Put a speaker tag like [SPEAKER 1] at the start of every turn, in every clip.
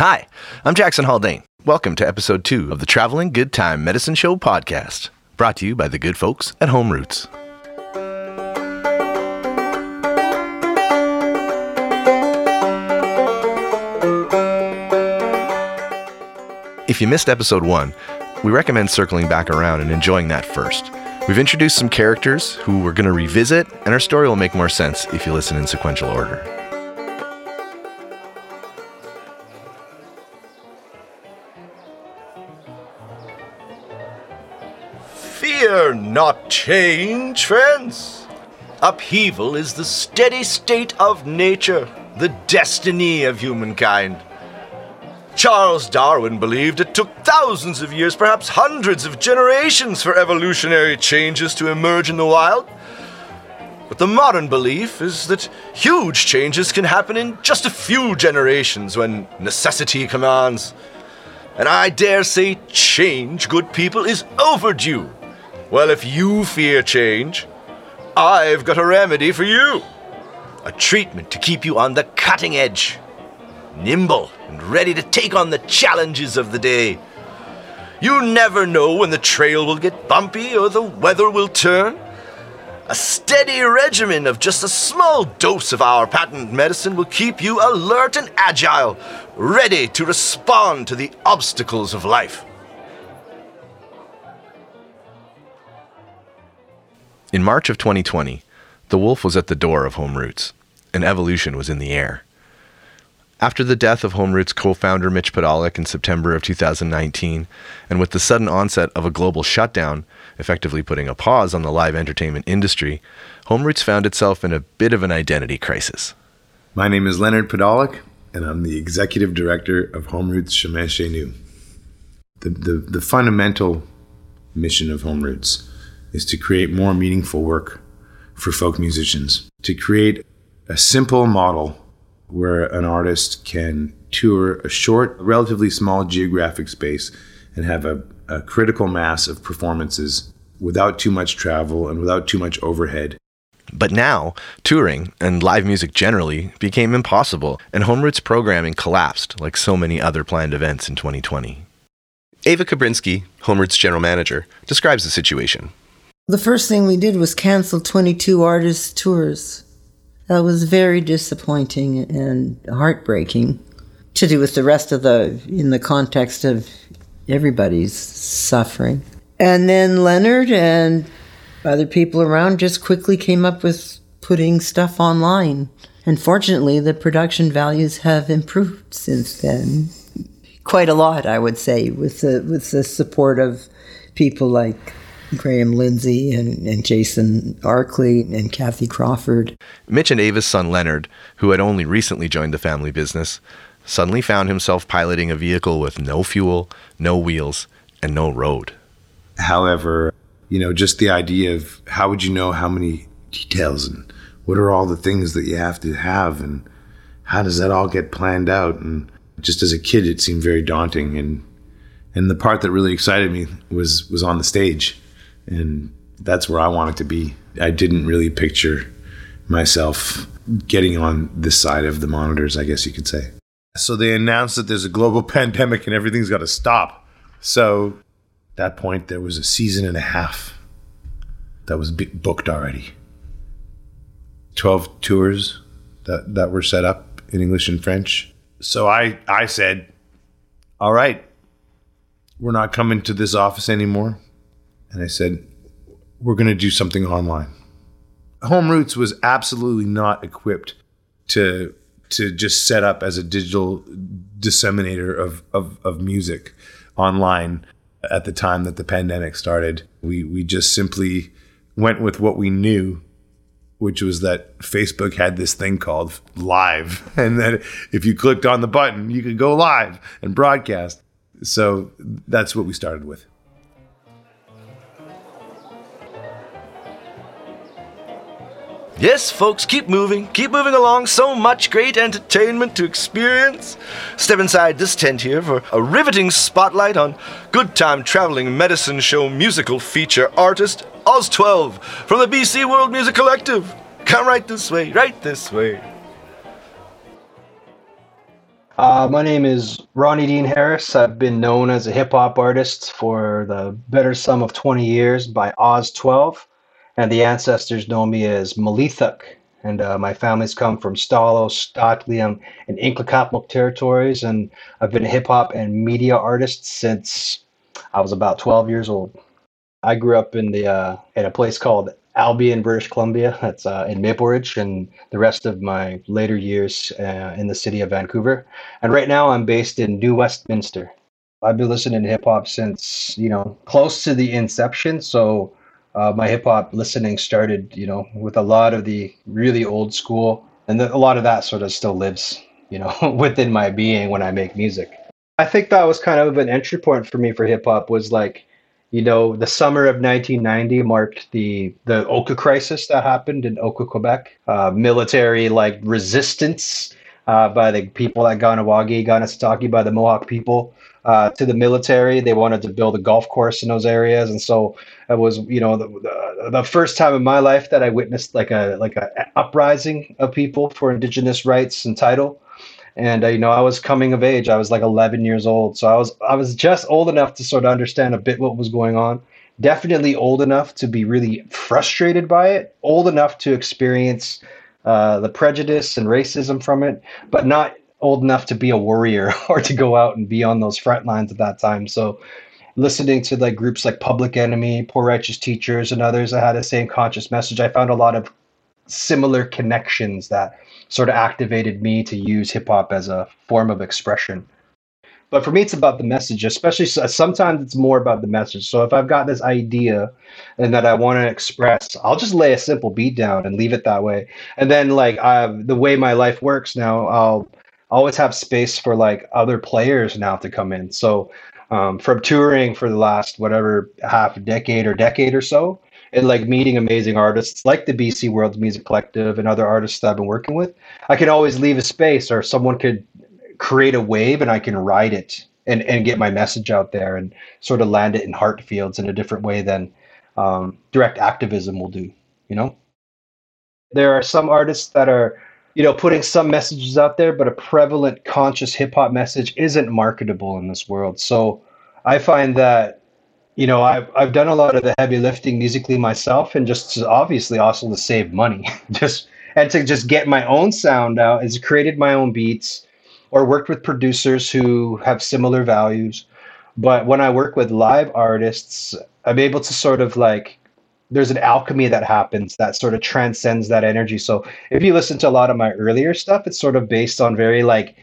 [SPEAKER 1] Hi, I'm Jaxon Haldane. Welcome to episode two of the Traveling Good Time Medicine Show podcast, brought to you by the good folks at Home Routes. If you missed episode one, we recommend circling back around and enjoying that first. We've introduced some characters who we're going to revisit, and our story will make more sense if you listen in sequential order.
[SPEAKER 2] Fear not change, friends. Upheaval is the steady state of nature, the destiny of humankind. Charles Darwin believed it took thousands of years, perhaps hundreds of generations, for evolutionary changes to emerge in the wild. But the modern belief is that huge changes can happen in just a few generations when necessity commands. And I dare say change, good people, is overdue. Well, if you fear change, I've got a remedy for you. A treatment to keep you on the cutting edge, nimble and ready to take on the challenges of the day. You never know when the trail will get bumpy or the weather will turn. A steady regimen of just a small dose of our patent medicine will keep you alert and agile, ready to respond to the obstacles of life.
[SPEAKER 1] In March of 2020, the wolf was at the door of Home Routes, and evolution was in the air. After the death of Home Routes co founder Mitch Podolak in September of 2019, and with the sudden onset of a global shutdown, effectively putting a pause on the live entertainment industry, Home Routes found itself in a bit of an identity crisis.
[SPEAKER 3] My name is Leonard Podolak, and I'm the executive director of Home Routes Chemin Chez Nous. The, the, the fundamental mission of Home Routes is to create more meaningful work for folk musicians, to create a simple model where an artist can tour a short, relatively small geographic space and have a, a critical mass of performances without too much travel and without too much overhead.
[SPEAKER 1] But now, touring and live music generally became impossible, and Home Routes programming collapsed like so many other planned events in 2020. Ava Kobrinsky, Homeroots general manager, describes the situation.
[SPEAKER 4] The first thing we did was cancel 22 artist tours. That was very disappointing and heartbreaking to do with the rest of the, in the context of everybody's suffering. And then Leonard and other people around just quickly came up with putting stuff online. And fortunately, the production values have improved since then. Quite a lot, I would say, with the, with the support of people like Graham Lindsey and, and Jason Arkley and Kathy Crawford.
[SPEAKER 1] Mitch and Ava's son Leonard, who had only recently joined the family business, suddenly found himself piloting a vehicle with no fuel, no wheels, and no road.
[SPEAKER 3] However, you know, just the idea of how would you know how many details and what are all the things that you have to have and how does that all get planned out? And just as a kid, it seemed very daunting. And and the part that really excited me was was on the stage and that's where I wanted to be. I didn't really picture myself getting on this side of the monitors, I guess you could say. So they announced that there's a global pandemic and everything's got to stop. So at that point, there was a season and a half that was booked already. 12 tours that, that were set up in English and French. So I, I said, all right, we're not coming to this office anymore and I said, We're going to do something online. Home Routes was absolutely not equipped to to just set up as a digital disseminator of, of, of music online at the time that the pandemic started. We we just simply went with what we knew, which was that Facebook had this thing called live, and that if you clicked on the button, you could go live and broadcast. So that's what we started with.
[SPEAKER 2] Yes, folks, keep moving, keep moving along. So much great entertainment to experience. Step inside this tent here for a riveting spotlight on Good Time Traveling Medicine Show musical feature artist Ostwelve from the BC World Music Collective. Come right this way, right this way.
[SPEAKER 5] Uh, my name is Ronnie Dean Harris. I've been known as a hip hop artist for the better sum of 20 years by Ostwelve, and the ancestors know me as Malithuk. And uh, my family's come from Stalos, St'at'imc, and Nlaka'pamux territories, and I've been a hip hop and media artist since I was about 12 years old. I grew up in the uh, in a place called Albion, British Columbia. That's uh, in Maple Ridge, and the rest of my later years uh, in the city of Vancouver. And right now, I'm based in New Westminster. I've been listening to hip hop since you know close to the inception. So uh, my hip hop listening started, you know, with a lot of the really old school, and the, a lot of that sort of still lives, you know, within my being when I make music. I think that was kind of an entry point for me for hip hop was like you know, the summer of 1990 marked the the Oka crisis that happened in Oka, Quebec. Uh, military like resistance uh, by the people at Kahnawake, Kanesatake, by the Mohawk people uh, to the military. They wanted to build a golf course in those areas, and so it was, you know, the, the, the first time in my life that I witnessed like a like a uprising of people for Indigenous rights and title. And uh, you know i was coming of age. I was like 11 years old. So i was i was just old enough to sort of understand a bit what was going on. Definitely old enough to be really frustrated by it. Old enough to experience uh, the prejudice and racism from it but not old enough to be a warrior or to go out and be on those front lines at that time so listening to like groups like public enemy poor righteous teachers and others that had the same conscious message i found a lot of similar connections that sort of activated me to use hip hop as a form of expression. But for me, it's about the message, especially sometimes it's more about the message. So if I've got this idea and that I want to express, I'll just lay a simple beat down and leave it that way. And then, like, the way my life works now, I'll always have space for like other players now to come in. So um, from touring for the last whatever half decade or decade or so, and like meeting amazing artists like the BC World Music Collective and other artists that I've been working with, I can always leave a space or someone could create a wave and I can ride it and, and get my message out there and sort of land it in heart fields in a different way than um, direct activism will do, you know? There are some artists that are, you know, putting some messages out there, but a prevalent conscious hip hop message isn't marketable in this world. So I find that you know, I've I've done a lot of the heavy lifting musically myself, and just obviously also to save money, just and to just get my own sound out. Has created my own beats, or worked with producers who have similar values. But when I work with live artists, I'm able to sort of like there's an alchemy that happens that sort of transcends that energy. So if you listen to a lot of my earlier stuff, it's sort of based on very like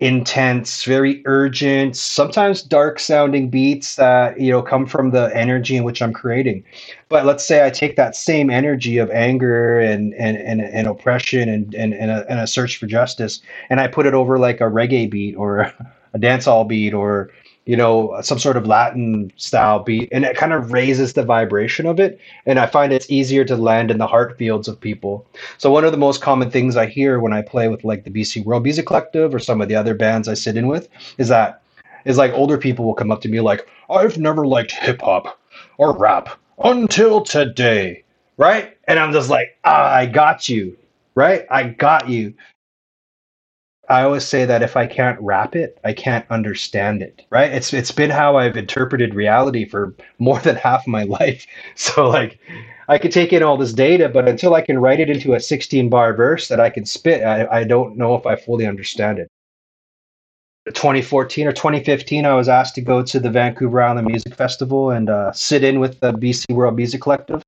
[SPEAKER 5] intense, very urgent, sometimes dark sounding beats that, you know, come from the energy in which I'm creating. But let's say I take that same energy of anger and and, and, and oppression and, and, and, a, and a search for justice and I put it over like a reggae beat or a dancehall beat or you know, some sort of Latin style beat, and it kind of raises the vibration of it. And I find it's easier to land in the heart fields of people. So one of the most common things I hear when I play with like the BC World Music Collective or some of the other bands I sit in with is that is like older people will come up to me like, I've never liked hip hop or rap until today. Right? And I'm just like, ah, I got you. Right? I got you. I always say that if I can't rap it, I can't understand it. Right? It's it's been how I've interpreted reality for more than half my life. So like I could take in all this data, but until I can write it into a 16 bar verse that I can spit, I, I don't know if I fully understand it. 2014 or 2015, I was asked to go to the Vancouver Island Music Festival and uh, sit in with the BC World Music Collective.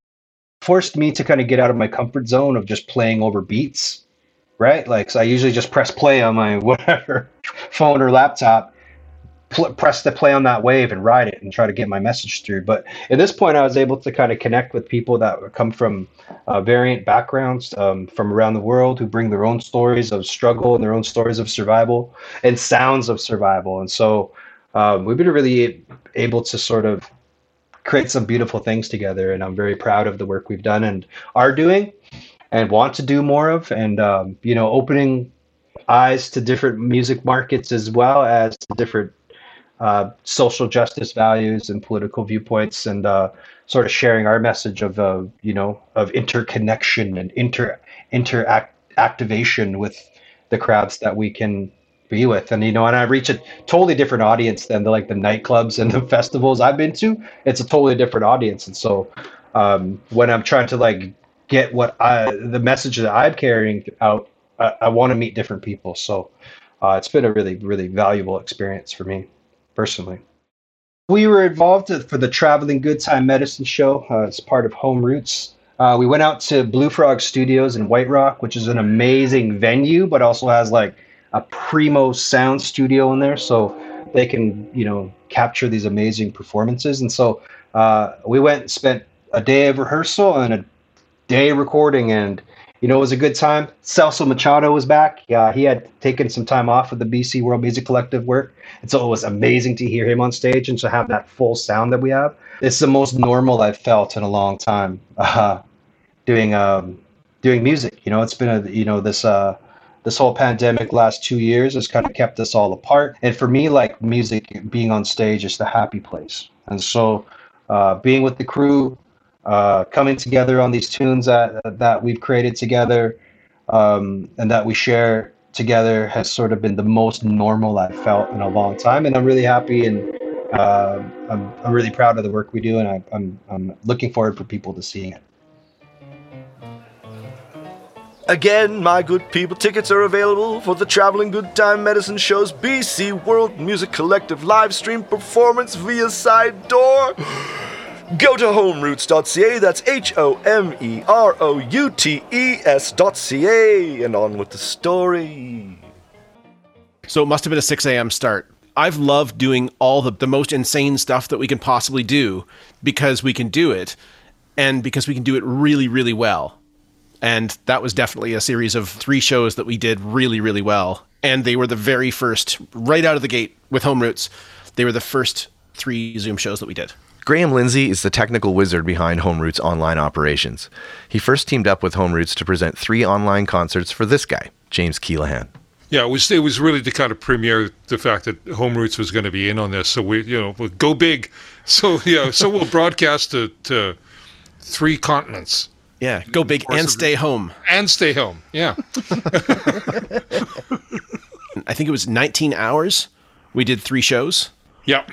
[SPEAKER 5] Forced me to kind of get out of my comfort zone of just playing over beats right? Like, so I usually just press play on my whatever phone or laptop, pl- press the play on that wave and ride it and try to get my message through. But at this point, I was able to kind of connect with people that come from uh, variant backgrounds um, from around the world who bring their own stories of struggle and their own stories of survival and sounds of survival. And so um, we've been really able to sort of create some beautiful things together. And I'm very proud of the work we've done and are doing and want to do more of, and um, you know, opening eyes to different music markets as well as different uh, social justice values and political viewpoints, and uh, sort of sharing our message of uh, you know of interconnection and inter interact activation with the crowds that we can be with. And you know, and I reach a totally different audience than the like the nightclubs and the festivals I've been to. It's a totally different audience, and so um, when I'm trying to like get what I the message that I'm carrying out, I, I want to meet different people. So uh, it's been a really really valuable experience for me personally. We were involved for the Traveling Good Time Medicine Show uh, as part of Home Routes. Uh, we went out to Blue Frog Studios in White Rock, which is an amazing venue, but also has like a primo sound studio in there, so they can you know capture these amazing performances. And so uh, we went and spent a day of rehearsal and a day recording, and you know it was a good time. Celso Machado was back. Yeah, he had taken some time off of the BC World Music Collective work, and so it was amazing to hear him on stage and to have that full sound that we have. It's the most normal I've felt in a long time uh, doing um, doing music. You know, it's been a you know this. Uh, this whole pandemic last two years has kind of kept us all apart. And for me, like music, being on stage is the happy place. And so, uh, being with the crew, uh, coming together on these tunes that that we've created together, um, and that we share together has sort of been the most normal I've felt in a long time. And I'm really happy and uh, I'm, I'm really proud of the work we do, and I, I'm I'm looking forward for people to seeing it.
[SPEAKER 2] Again, my good people, tickets are available for the Traveling Good Time Medicine Show's BC World Music Collective live stream performance via side door. Go to homeroutes.ca, that's H O M E R O U T E S.ca, and on with the story.
[SPEAKER 6] So it must have been a 6 a.m. start. I've loved doing all the, the most insane stuff that we can possibly do because we can do it and because we can do it really, really well. And that was definitely a series of three shows that we did really, really well. And they were the very first, right out of the gate with Home Routes, they were the first three Zoom shows that we did.
[SPEAKER 1] Graham Lindsey is the technical wizard behind Home Routes' online operations. He first teamed up with Home Routes to present three online concerts for this guy, James Keelaghan.
[SPEAKER 7] Yeah, it was it was really to kind of premiere the fact that Home Routes was going to be in on this. So we, you know, we'll go big. So yeah, so we'll broadcast to, to three continents.
[SPEAKER 6] Yeah, go big and stay home.
[SPEAKER 7] And stay home. Yeah.
[SPEAKER 6] I think it was 19 hours. We did three shows.
[SPEAKER 7] Yep.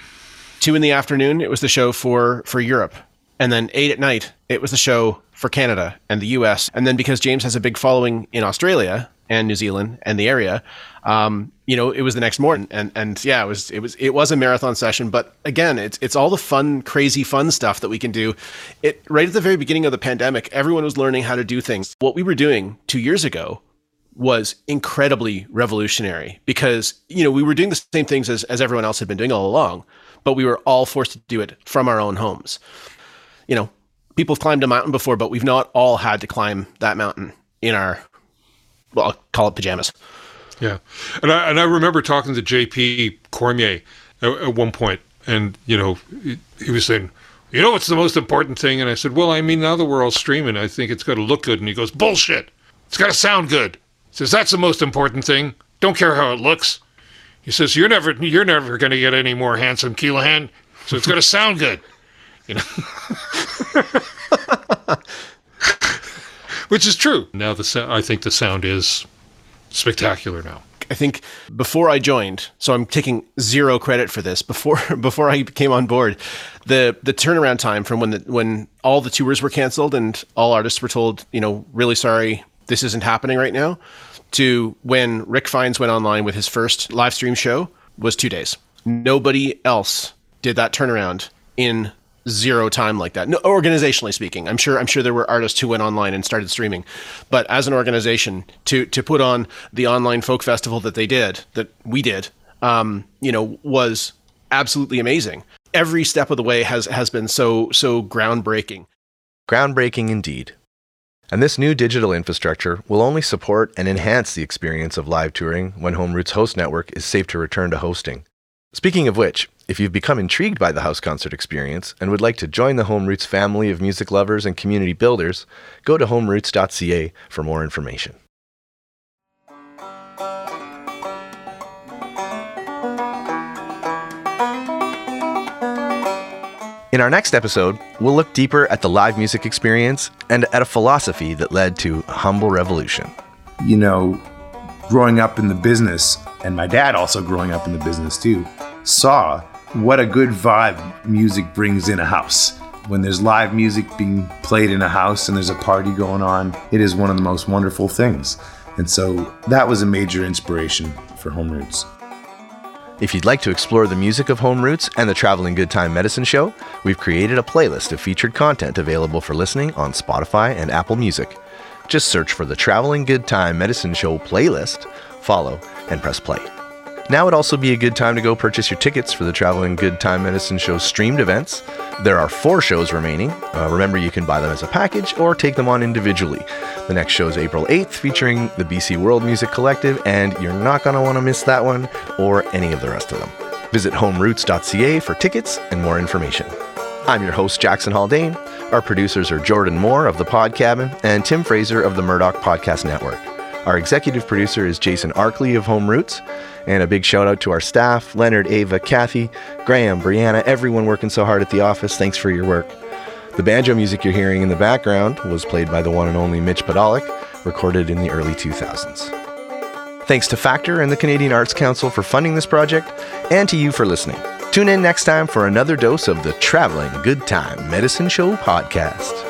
[SPEAKER 6] Two in the afternoon, it was the show for for Europe, and then eight at night, it was the show for Canada and the U.S. And then because James has a big following in Australia and New Zealand and the area, um, you know, it was the next morning, and and yeah, it was it was it was a marathon session. But again, it's it's all the fun, crazy, fun stuff that we can do. It right at the very beginning of the pandemic, everyone was learning how to do things. What we were doing two years ago was incredibly revolutionary because you know we were doing the same things as as everyone else had been doing all along, but we were all forced to do it from our own homes. You know, people have climbed a mountain before, but we've not all had to climb that mountain in our well, I'll call it pajamas.
[SPEAKER 7] Yeah, and I and I remember talking to J.P. Cormier at, at one point, and you know, he, he was saying, "You know, what's the most important thing?" And I said, "Well, I mean, now that we're all streaming, I think it's got to look good." And he goes, "Bullshit! It's got to sound good." He says, "That's the most important thing. Don't care how it looks." He says, "You're never, you're never going to get any more handsome, Keelaghan. So it's going to sound good." You know. Which is true. Now the so- I think the sound is spectacular now.
[SPEAKER 6] I think before I joined, so I'm taking zero credit for this. Before before I came on board, the the turnaround time from when the when all the tours were canceled and all artists were told, you know, really sorry, this isn't happening right now, to when Rick Fines went online with his first live stream show was two days. Nobody else did that turnaround in zero time like that. No, organizationally speaking, I'm sure I'm sure there were artists who went online and started streaming, but as an organization to to put on the online folk festival that they did, that we did, um, you know, was absolutely amazing. Every step of the way has has been so so groundbreaking.
[SPEAKER 1] Groundbreaking indeed. And this new digital infrastructure will only support and enhance the experience of live touring when Home Routes' Host Network is safe to return to hosting. Speaking of which, if you've become intrigued by the house concert experience and would like to join the Home Routes family of music lovers and community builders, go to homeroutes.ca for more information. In our next episode, we'll look deeper at the live music experience and at a philosophy that led to a Humble Revolution.
[SPEAKER 3] You know, growing up in the business, and my dad also growing up in the business too, saw what a good vibe music brings in a house. When there's live music being played in a house and there's a party going on, it is one of the most wonderful things. And so that was a major inspiration for Home Routes.
[SPEAKER 1] If you'd like to explore the music of Home Routes and the Traveling Good Time Medicine Show, we've created a playlist of featured content available for listening on Spotify and Apple Music. Just search for the Traveling Good Time Medicine Show playlist, follow, and press play. Now would also be a good time to go purchase your tickets for the Traveling Good Time Medicine Show streamed events. There are four shows remaining. Uh, remember, you can buy them as a package or take them on individually. The next show is April 8th, featuring the BC World Music Collective, and you're not going to want to miss that one or any of the rest of them. Visit homeroutes.ca for tickets and more information. I'm your host, Jaxon Haldane. Our producers are Jordan Moore of The Pod Cabin and Tim Fraser of the Murdoch Podcast Network. Our executive producer is Jason Arkley of Home Routes. And a big shout out to our staff Leonard, Ava, Kathy, Graham, Brianna, everyone working so hard at the office. Thanks for your work. The banjo music you're hearing in the background was played by the one and only Mitch Podolak, recorded in the early 2000s. Thanks to Factor and the Canadian Arts Council for funding this project, and to you for listening. Tune in next time for another dose of the Traveling Good Time Medicine Show podcast.